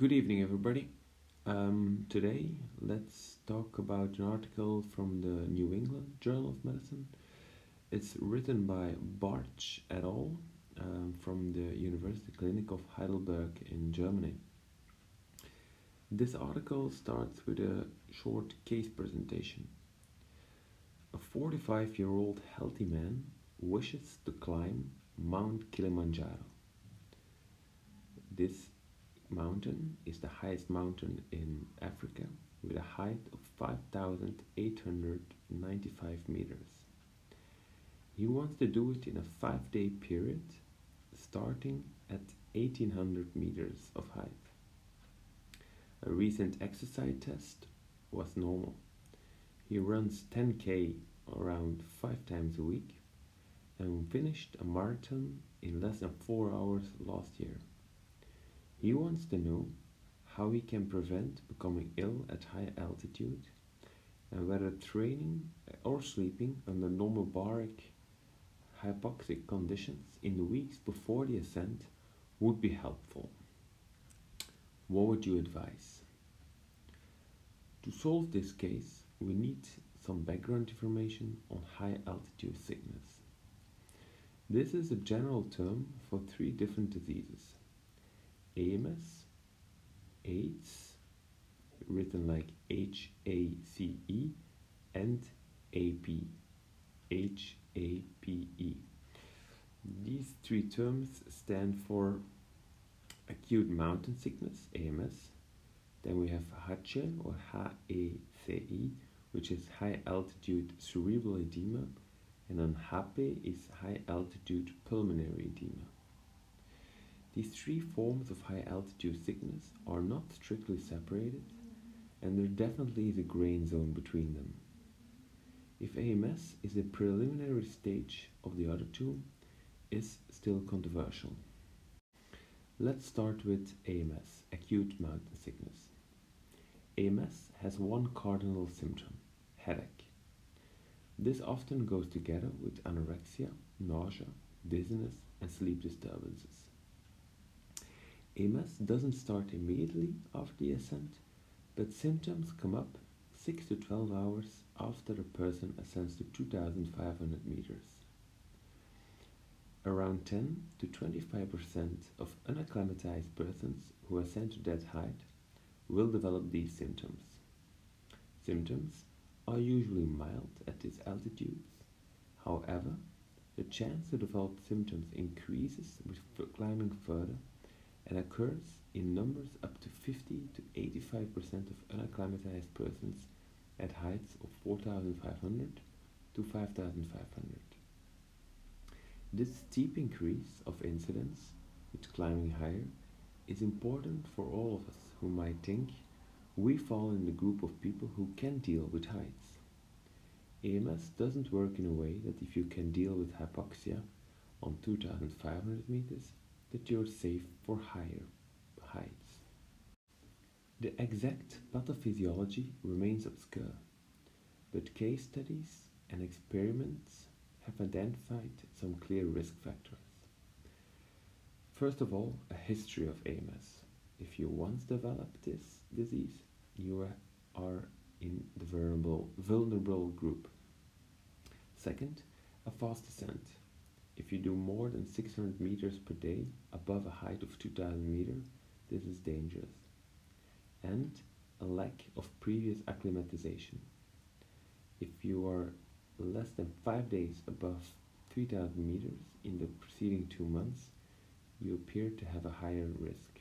Good evening, everybody. Um, today, let's talk about an article from the New England Journal of Medicine. It's written by Bartsch et al. Um, from the University Clinic of Heidelberg in Germany. This article starts with a short case presentation. A 45 year old healthy man wishes to climb Mount Kilimanjaro. This mountain is the highest mountain in Africa with a height of 5,895 meters. He wants to do it in a five day period starting at 1800 meters of height. A recent exercise test was normal. He runs 10k around 5 times a week and finished a marathon in less than 4 hours last year. He wants to know how he can prevent becoming ill at high altitude and whether training or sleeping under normobaric hypoxic conditions in the weeks before the ascent would be helpful. What would you advise? To solve this case, we need some background information on high altitude sickness. This is a general term for three different diseases AMS, AIDS, written like H A C E, and AP, H A P E. These three terms stand for acute mountain sickness, AMS. Then we have HACE or HACE, which is high altitude cerebral edema, and then HAPE is high altitude pulmonary edema. These three forms of high altitude sickness are not strictly separated, and there definitely is a grain zone between them. If AMS is a preliminary stage of the other two, is still controversial. Let's start with AMS, acute mountain sickness. AMS has one cardinal symptom, headache. This often goes together with anorexia, nausea, dizziness, and sleep disturbances. AMS doesn't start immediately after the ascent, but symptoms come up 6 to 12 hours after a person ascends to 2,500 meters. Around 10 to 25% of unacclimatized persons who ascend to that height will develop these symptoms. Symptoms are usually mild at these altitudes. However, the chance to develop symptoms increases with climbing further and occurs in numbers up to 50 to 85% of unacclimatized persons at heights of 4,500 to 5,500. This steep increase of incidence with climbing higher is important for all of us who might think we fall in the group of people who can deal with heights. AMS doesn't work in a way that if you can deal with hypoxia on 2500 meters, that you're safe for higher heights. The exact pathophysiology remains obscure, but case studies and experiments have identified some clear risk factors. First of all, a history of AMS. If you once developed this disease, you are in the vulnerable, vulnerable group. Second, a fast descent. If you do more than 600 meters per day above a height of 2000 meters, this is dangerous. And a lack of previous acclimatization. If you are less than 5 days above 3000 meters in the preceding 2 months, you appear to have a higher risk.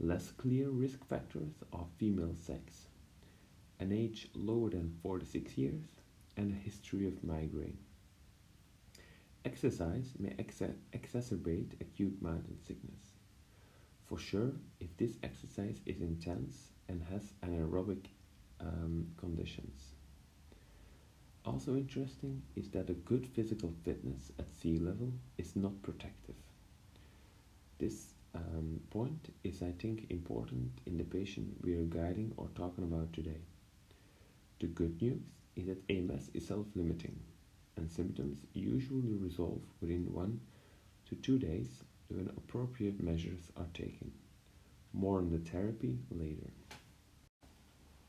Less clear risk factors are female sex, an age lower than 46 years, and a history of migraine. Exercise may ex exacerbate acute mountain sickness. For sure, if this exercise is intense and has anaerobic um, conditions. Also interesting is that a good physical fitness at sea level is not protective. This um, point is, I think, important in the patient we are guiding or talking about today. The good news is that AMS is self-limiting and symptoms usually resolve within one to two days when appropriate measures are taken. More on the therapy later.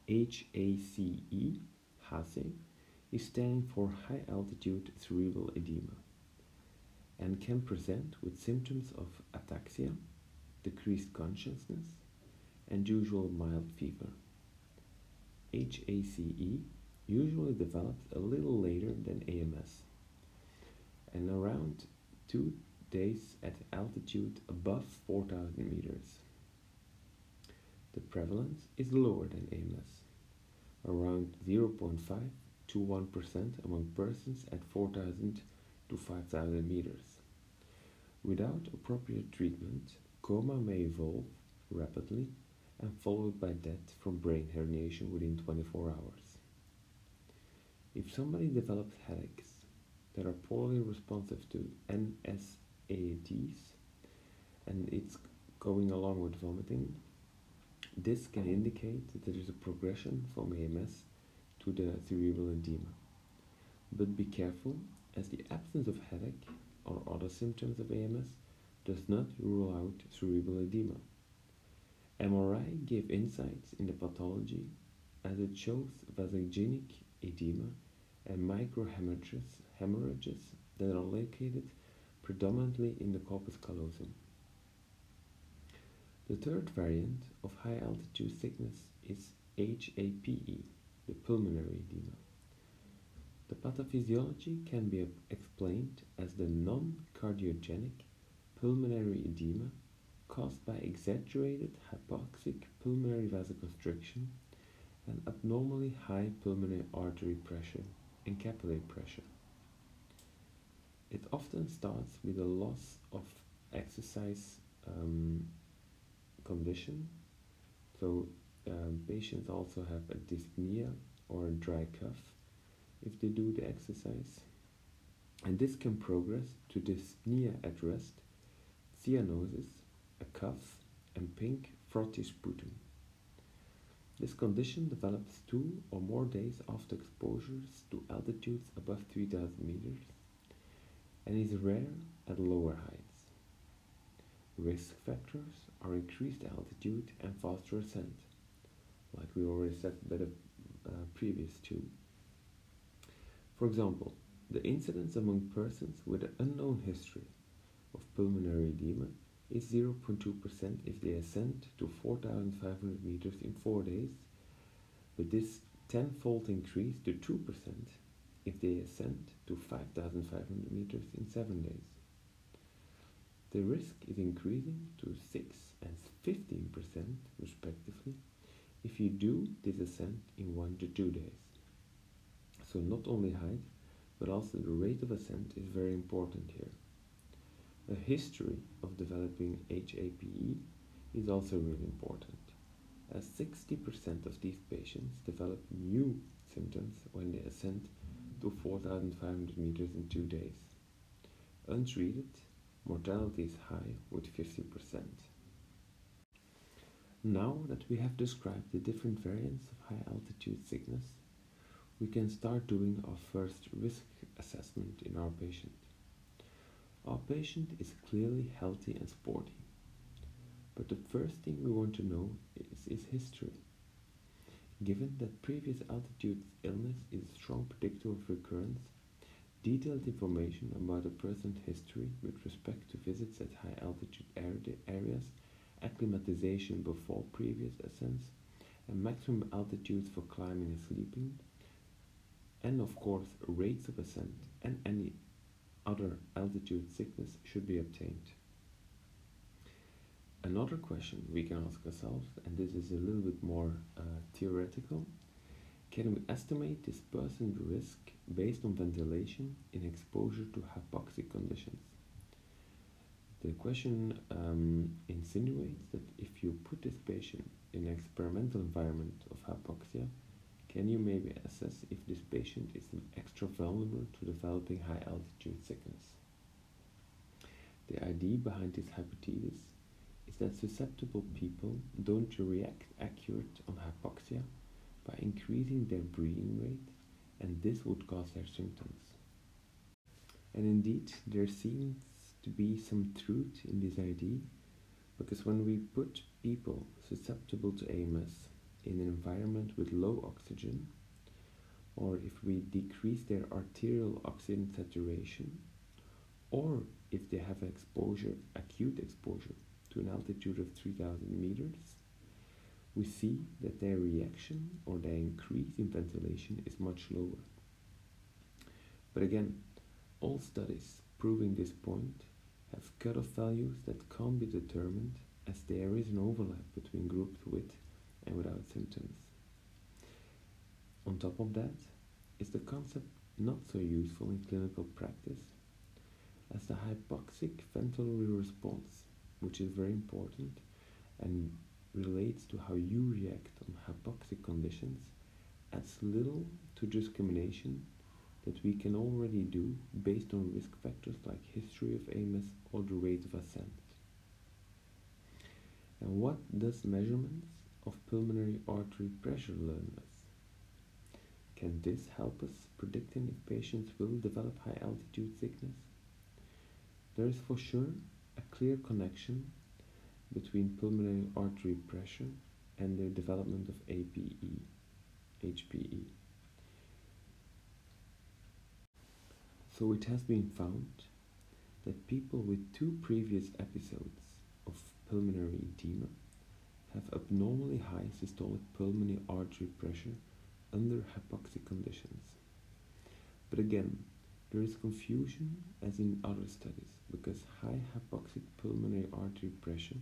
HACE, HACE, is standing for high altitude cerebral edema and can present with symptoms of ataxia, decreased consciousness, and usual mild fever. HACE usually develops a little later than AMS and around two days at altitude above 4000 meters. The prevalence is lower than AMS, around 0.5 to 1% among persons at 4000 to 5000 meters. Without appropriate treatment, coma may evolve rapidly and followed by death from brain herniation within 24 hours. If somebody develops headaches that are poorly responsive to NSAIDs and it's going along with vomiting, this can indicate that there is a progression from AMS to the cerebral edema. But be careful, as the absence of headache or other symptoms of AMS does not rule out cerebral edema. MRI gave insights in the pathology as it shows vasogenic edema and microhemorrhages hemorrhages that are located predominantly in the corpus callosum. The third variant of high altitude sickness is HAPE, the pulmonary edema. The pathophysiology can be explained as the non-cardiogenic pulmonary edema caused by exaggerated hypoxic pulmonary vasoconstriction and abnormally high pulmonary artery pressure and capillary pressure. It often starts with a loss of exercise um, condition. So um, patients also have a dyspnea or a dry cough if they do the exercise. And this can progress to dyspnea at rest, cyanosis, a cough, and pink frothy sputum. This condition develops two or more days after exposures to altitudes above 3000 meters and is rare at lower heights. Risk factors are increased altitude and faster ascent, like we already said by the uh, previous two. For example, the incidence among persons with an unknown history of pulmonary edema is 0.2% if they ascend to 4,500 meters in 4 days, but this tenfold increase to 2% if they ascend to 5,500 meters in 7 days. The risk is increasing to 6 and 15% respectively if you do this ascent in 1 to 2 days. So not only height, but also the rate of ascent is very important here. A history of developing HAPE is also really important, as 60% of these patients develop new symptoms when they ascend to 4,500 meters in two days. Untreated, mortality is high with 50%. Now that we have described the different variants of high altitude sickness, we can start doing our first risk assessment in our patient. Our patient is clearly healthy and sporty, but the first thing we want to know is his history. Given that previous altitude illness is a strong predictor of recurrence, detailed information about a person's history with respect to visits at high altitude areas, acclimatization before previous ascents, and maximum altitudes for climbing and sleeping, and of course rates of ascent and any other altitude sickness should be obtained. Another question we can ask ourselves, and this is a little bit more uh, theoretical, can we estimate this person's risk based on ventilation in exposure to hypoxic conditions? The question um, insinuates that if you put this patient in an experimental environment of hypoxia, can you maybe assess if this patient is extra vulnerable to developing high altitude sickness? The idea behind this hypothesis is that susceptible people don't react accurate on hypoxia by increasing their breathing rate and this would cause their symptoms. And indeed, there seems to be some truth in this idea, Because when we put people susceptible to AMS in an environment with low oxygen, or if we decrease their arterial oxygen saturation, or if they have exposure, acute exposure to an altitude of 3000 meters, we see that their reaction or their increase in ventilation is much lower. But again, all studies proving this point have cutoff values that can't be determined as there is an overlap between groups with and without symptoms. On top of that, is the concept not so useful in clinical practice as the hypoxic ventilatory response, which is very important and relates to how you react on hypoxic conditions, adds little to discrimination that we can already do based on risk factors like history of AMS or the rate of ascent. And what does measurements of pulmonary artery pressure us? Can this help us predicting if patients will develop high altitude sickness? There is for sure a clear connection between pulmonary artery pressure and the development of APE, HPE. So it has been found that people with two previous episodes of pulmonary edema have abnormally high systolic pulmonary artery pressure under hypoxic conditions. But again, there is confusion as in other studies because high hypoxic pulmonary artery pressure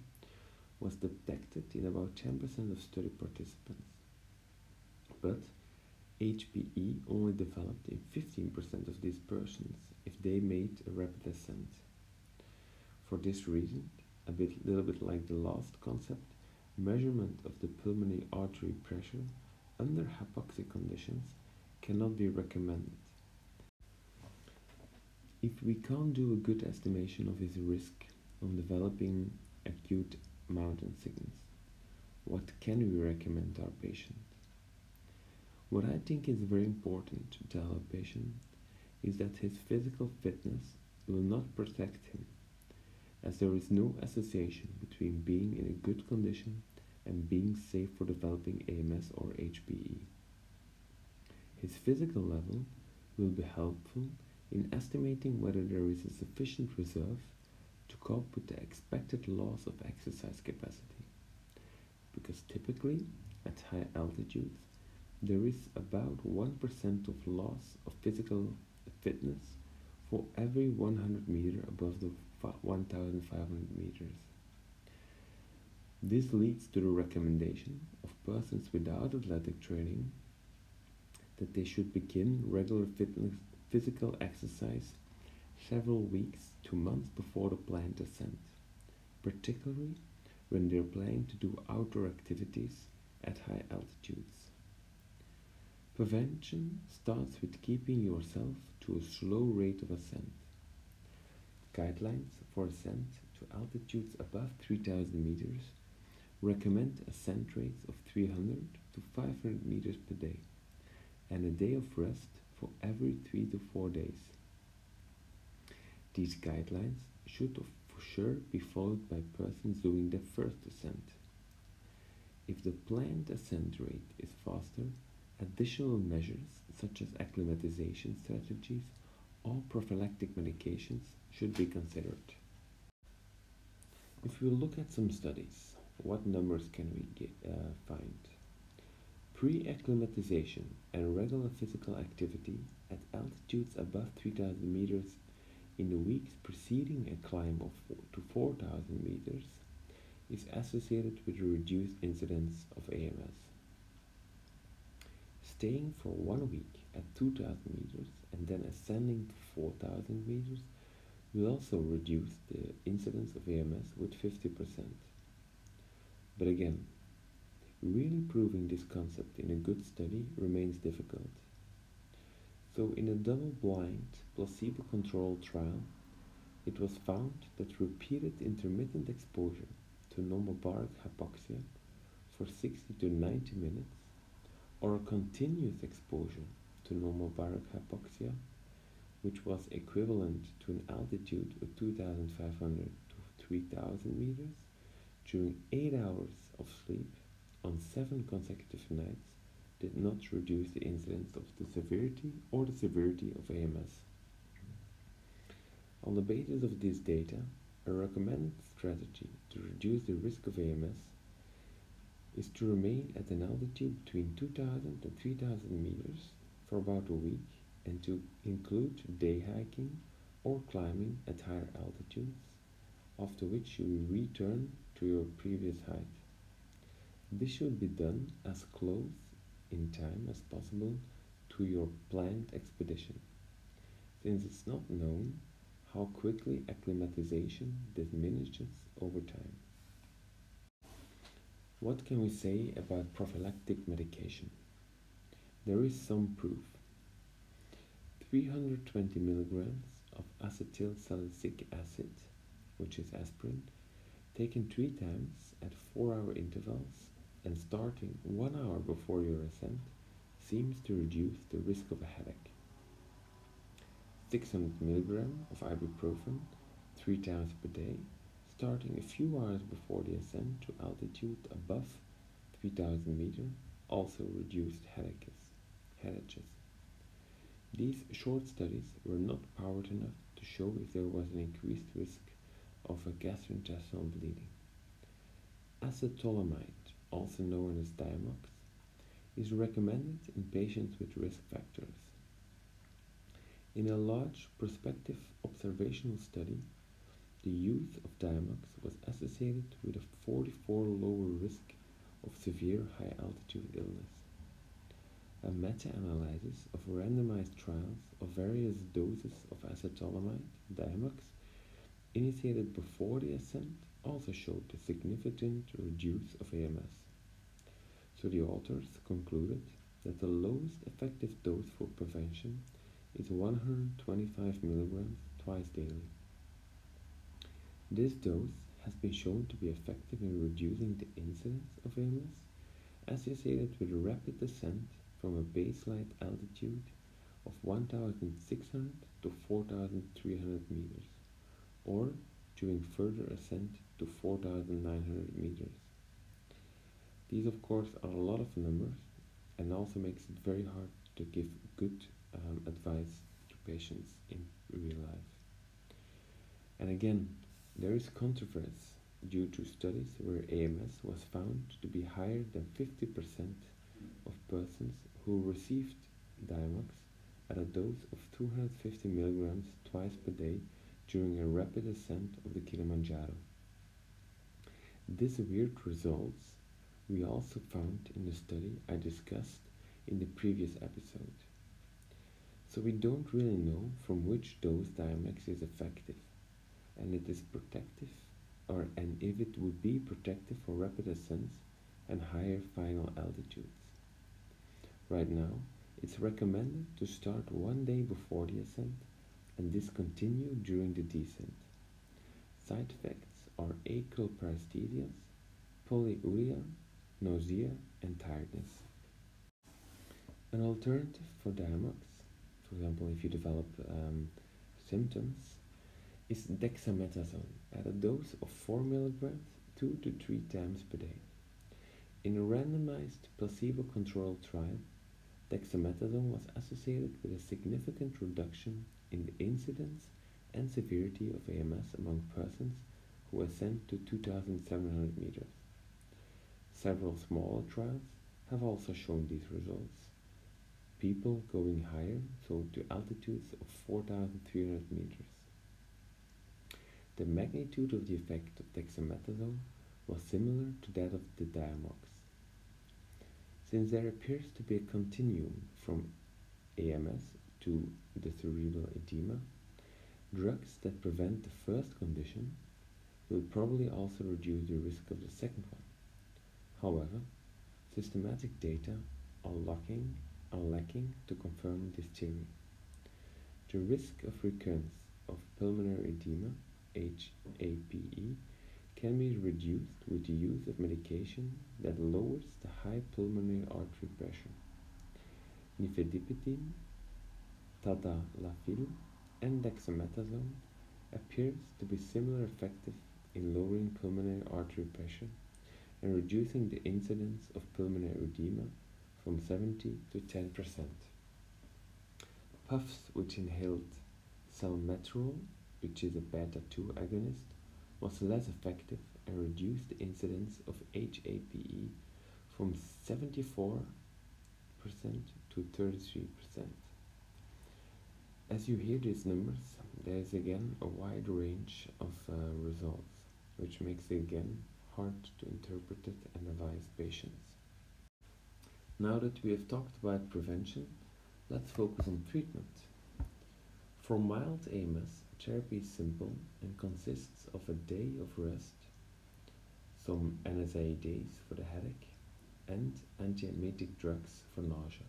was detected in about 10% of study participants. But HPE only developed in 15% of these persons if they made a rapid ascent. For this reason, a bit, little bit like the last concept, measurement of the pulmonary artery pressure under hypoxic conditions cannot be recommended. If we can't do a good estimation of his risk on developing acute mountain sickness, what can we recommend our patient? What I think is very important to tell a patient is that his physical fitness will not protect him, as there is no association between being in a good condition and being safe for developing AMS or HPE. His physical level will be helpful in estimating whether there is a sufficient reserve to cope with the expected loss of exercise capacity. Because typically, at high altitudes, there is about 1% of loss of physical fitness for every 100 meter above the 1500 meters. This leads to the recommendation of persons without athletic training that they should begin regular fitness, physical exercise several weeks to months before the planned ascent, particularly when they're planning to do outdoor activities at high altitudes. Prevention starts with keeping yourself to a slow rate of ascent. Guidelines for ascent to altitudes above 3000 meters recommend ascent rates of 300 to 500 meters per day and a day of rest for every 3 to 4 days. These guidelines should for sure be followed by persons doing their first ascent. If the planned ascent rate is faster, additional measures such as acclimatization strategies or prophylactic medications should be considered. If we look at some studies, what numbers can we get, uh, find? Pre-acclimatization and regular physical activity at altitudes above 3000 meters in the weeks preceding a climb of four to 4000 meters is associated with a reduced incidence of AMS. Staying for one week at 2000 meters and then ascending to 4000 meters will also reduce the incidence of AMS with 50%. But again, really proving this concept in a good study remains difficult. So in a double-blind, placebo-controlled trial, it was found that repeated intermittent exposure to normobaric hypoxia for 60 to 90 minutes or a continuous exposure to normobaric hypoxia, which was equivalent to an altitude of 2,500 to 3,000 meters, during 8 hours of sleep on 7 consecutive nights did not reduce the incidence of the severity or the severity of AMS. On the basis of this data, a recommended strategy to reduce the risk of AMS is to remain at an altitude between 2000 and 3000 meters for about a week and to include day hiking or climbing at higher altitudes, after which you return to your previous height. This should be done as close in time as possible to your planned expedition, since it's not known how quickly acclimatization diminishes over time. What can we say about prophylactic medication? There is some proof. 320 milligrams of acetyl salicylic acid, which is aspirin, taken three times at four hour intervals and starting one hour before your ascent seems to reduce the risk of a headache. 600 milligram of ibuprofen three times per day, starting a few hours before the ascent to altitude above 3000 meter, also reduced headaches. These short studies were not powered enough to show if there was an increased risk of a gastrointestinal bleeding. Acetazolamide, also known as Diamox, is recommended in patients with risk factors. In a large prospective observational study, the use of Diamox was associated with a 44 lower risk of severe high altitude illness. A meta-analysis of randomized trials of various doses of acetazolamide, Diamox, initiated before the ascent also showed a significant reduce of AMS. So the authors concluded that the lowest effective dose for prevention is 125 milligrams twice daily. This dose has been shown to be effective in reducing the incidence of AMS associated with rapid descent from a baseline altitude of 1600 to 4300 meters or during further ascent to 4900 meters. These of course are a lot of numbers and also makes it very hard to give good um, advice to patients in real life. And again, there is controversy due to studies where AMS was found to be higher than 50% of persons who received Diamox at a dose of 250 milligrams twice per day during a rapid ascent of the Kilimanjaro. These weird results we also found in the study I discussed in the previous episode. So we don't really know from which dose Diamox is effective and it is protective or and if it would be protective for rapid ascents and higher final altitudes. Right now, it's recommended to start one day before the ascent and discontinue during the descent. Side effects are acral polyuria, nausea, and tiredness. An alternative for Diamox for example, if you develop um, symptoms, is dexamethasone at a dose of 4 milligrams 2 to 3 times per day. In a randomized placebo-controlled trial, dexamethasone was associated with a significant reduction in the incidence and severity of AMS among persons who ascend to 2,700 meters. Several smaller trials have also shown these results people going higher, so to altitudes of 4,300 meters. The magnitude of the effect of dexamethasone was similar to that of the Diamox. Since there appears to be a continuum from AMS to the cerebral edema, drugs that prevent the first condition will probably also reduce the risk of the second one. However, systematic data are lacking are lacking to confirm this theory. The risk of recurrence of pulmonary edema, HAPE, can be reduced with the use of medication that lowers the high pulmonary artery pressure. Nifedipine, tadalafil, and dexamethasone appears to be similar effective in lowering pulmonary artery pressure and reducing the incidence of pulmonary edema from 70 to 10%. Puffs with inhaled salmeterol, which is a beta 2 agonist, was less effective and reduced the incidence of HAPE from 74% to 33%. As you hear these numbers, there is again a wide range of uh, results, which makes it again hard to interpret it and advise patients. Now that we have talked about prevention, let's focus on treatment. For mild AMS, therapy is simple and consists of a day of rest, some NSAID days for the headache, and antiemetic drugs for nausea.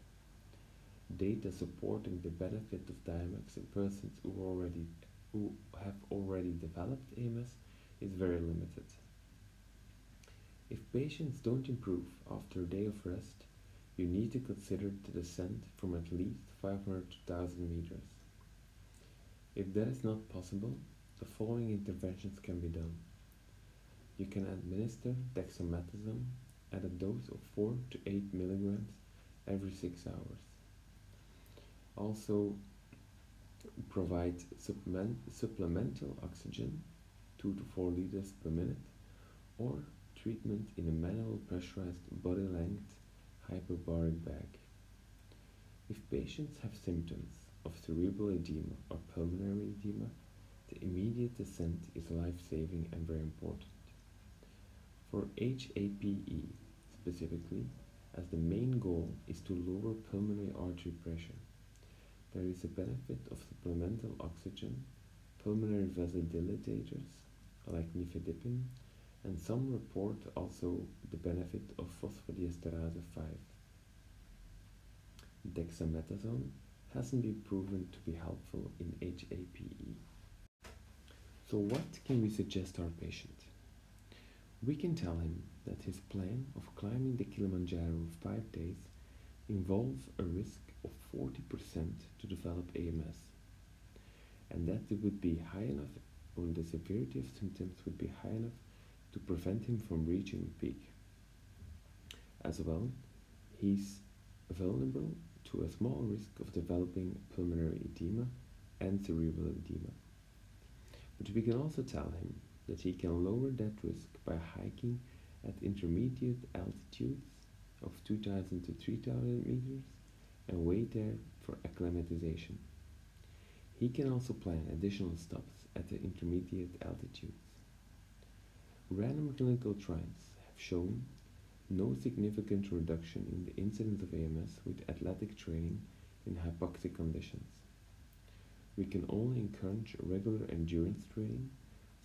Data supporting the benefit of Diamox in persons who already who have already developed AMS is very limited. If patients don't improve after a day of rest, you need to consider the descent from at least 500 to 1000 meters. If that is not possible, the following interventions can be done. You can administer dexamethasone at a dose of 4 to 8 milligrams every 6 hours. Also, provide supplement, supplemental oxygen 2 to 4 liters per minute or treatment in a manual pressurized body length hyperbaric bag. If patients have symptoms of cerebral edema or pulmonary edema, the immediate descent is life-saving and very important. For HAPE specifically, as the main goal is to lower pulmonary artery pressure, there is a benefit of supplemental oxygen, pulmonary vasodilators like nifedipine, and some report also the benefit of phosphodiesterase 5. Dexamethasone hasn't been proven to be helpful in HAPE. So what can we suggest our patient? We can tell him that his plan of climbing the Kilimanjaro for 5 days involves a risk of 40% to develop AMS and that it would be high enough or the severity of symptoms would be high enough to prevent him from reaching peak. As well, he's vulnerable to a small risk of developing pulmonary edema and cerebral edema. But we can also tell him that he can lower that risk by hiking at intermediate altitudes of 2000 to 3000 meters and wait there for acclimatization. He can also plan additional stops at the intermediate altitudes. Random clinical trials have shown no significant reduction in the incidence of AMS with athletic training in hypoxic conditions. We can only encourage regular endurance training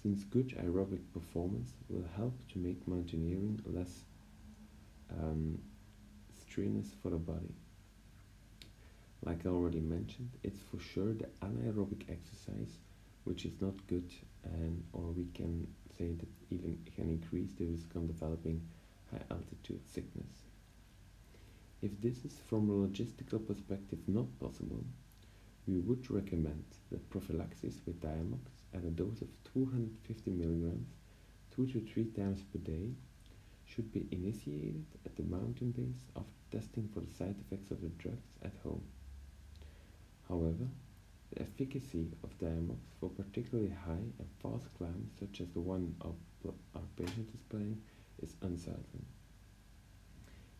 since good aerobic performance will help to make mountaineering less um, strenuous for the body. Like I already mentioned, it's for sure the anaerobic exercise which is not good and or we can say that even can increase the risk of developing high altitude sickness. If this is from a logistical perspective not possible, we would recommend that prophylaxis with Diamox at a dose of 250 milligrams two to three times per day should be initiated at the mountain base after testing for the side effects of the drugs at home. However, the efficacy of Diamox for particularly high and fast climbs such as the one our, our patient is playing is uncertain.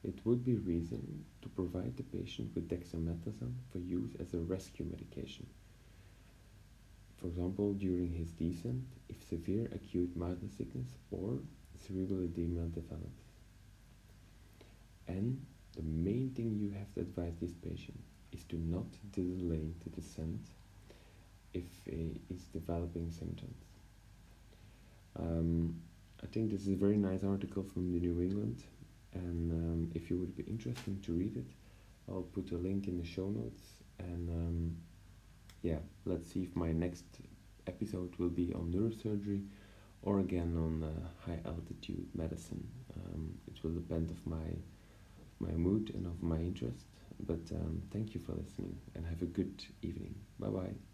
It would be reason to provide the patient with dexamethasone for use as a rescue medication. For example, during his descent, if severe acute mountain sickness or cerebral edema develops. And the main thing you have to advise this patient is to not delay the descent if he is developing symptoms. Um, I think this is a very nice article from the New England, and um, if you would be interested to read it, I'll put a link in the show notes. And um, yeah, let's see if my next episode will be on neurosurgery or again on uh, high altitude medicine. Um, it will depend of my my mood and of my interest. But um, thank you for listening and have a good evening. Bye bye.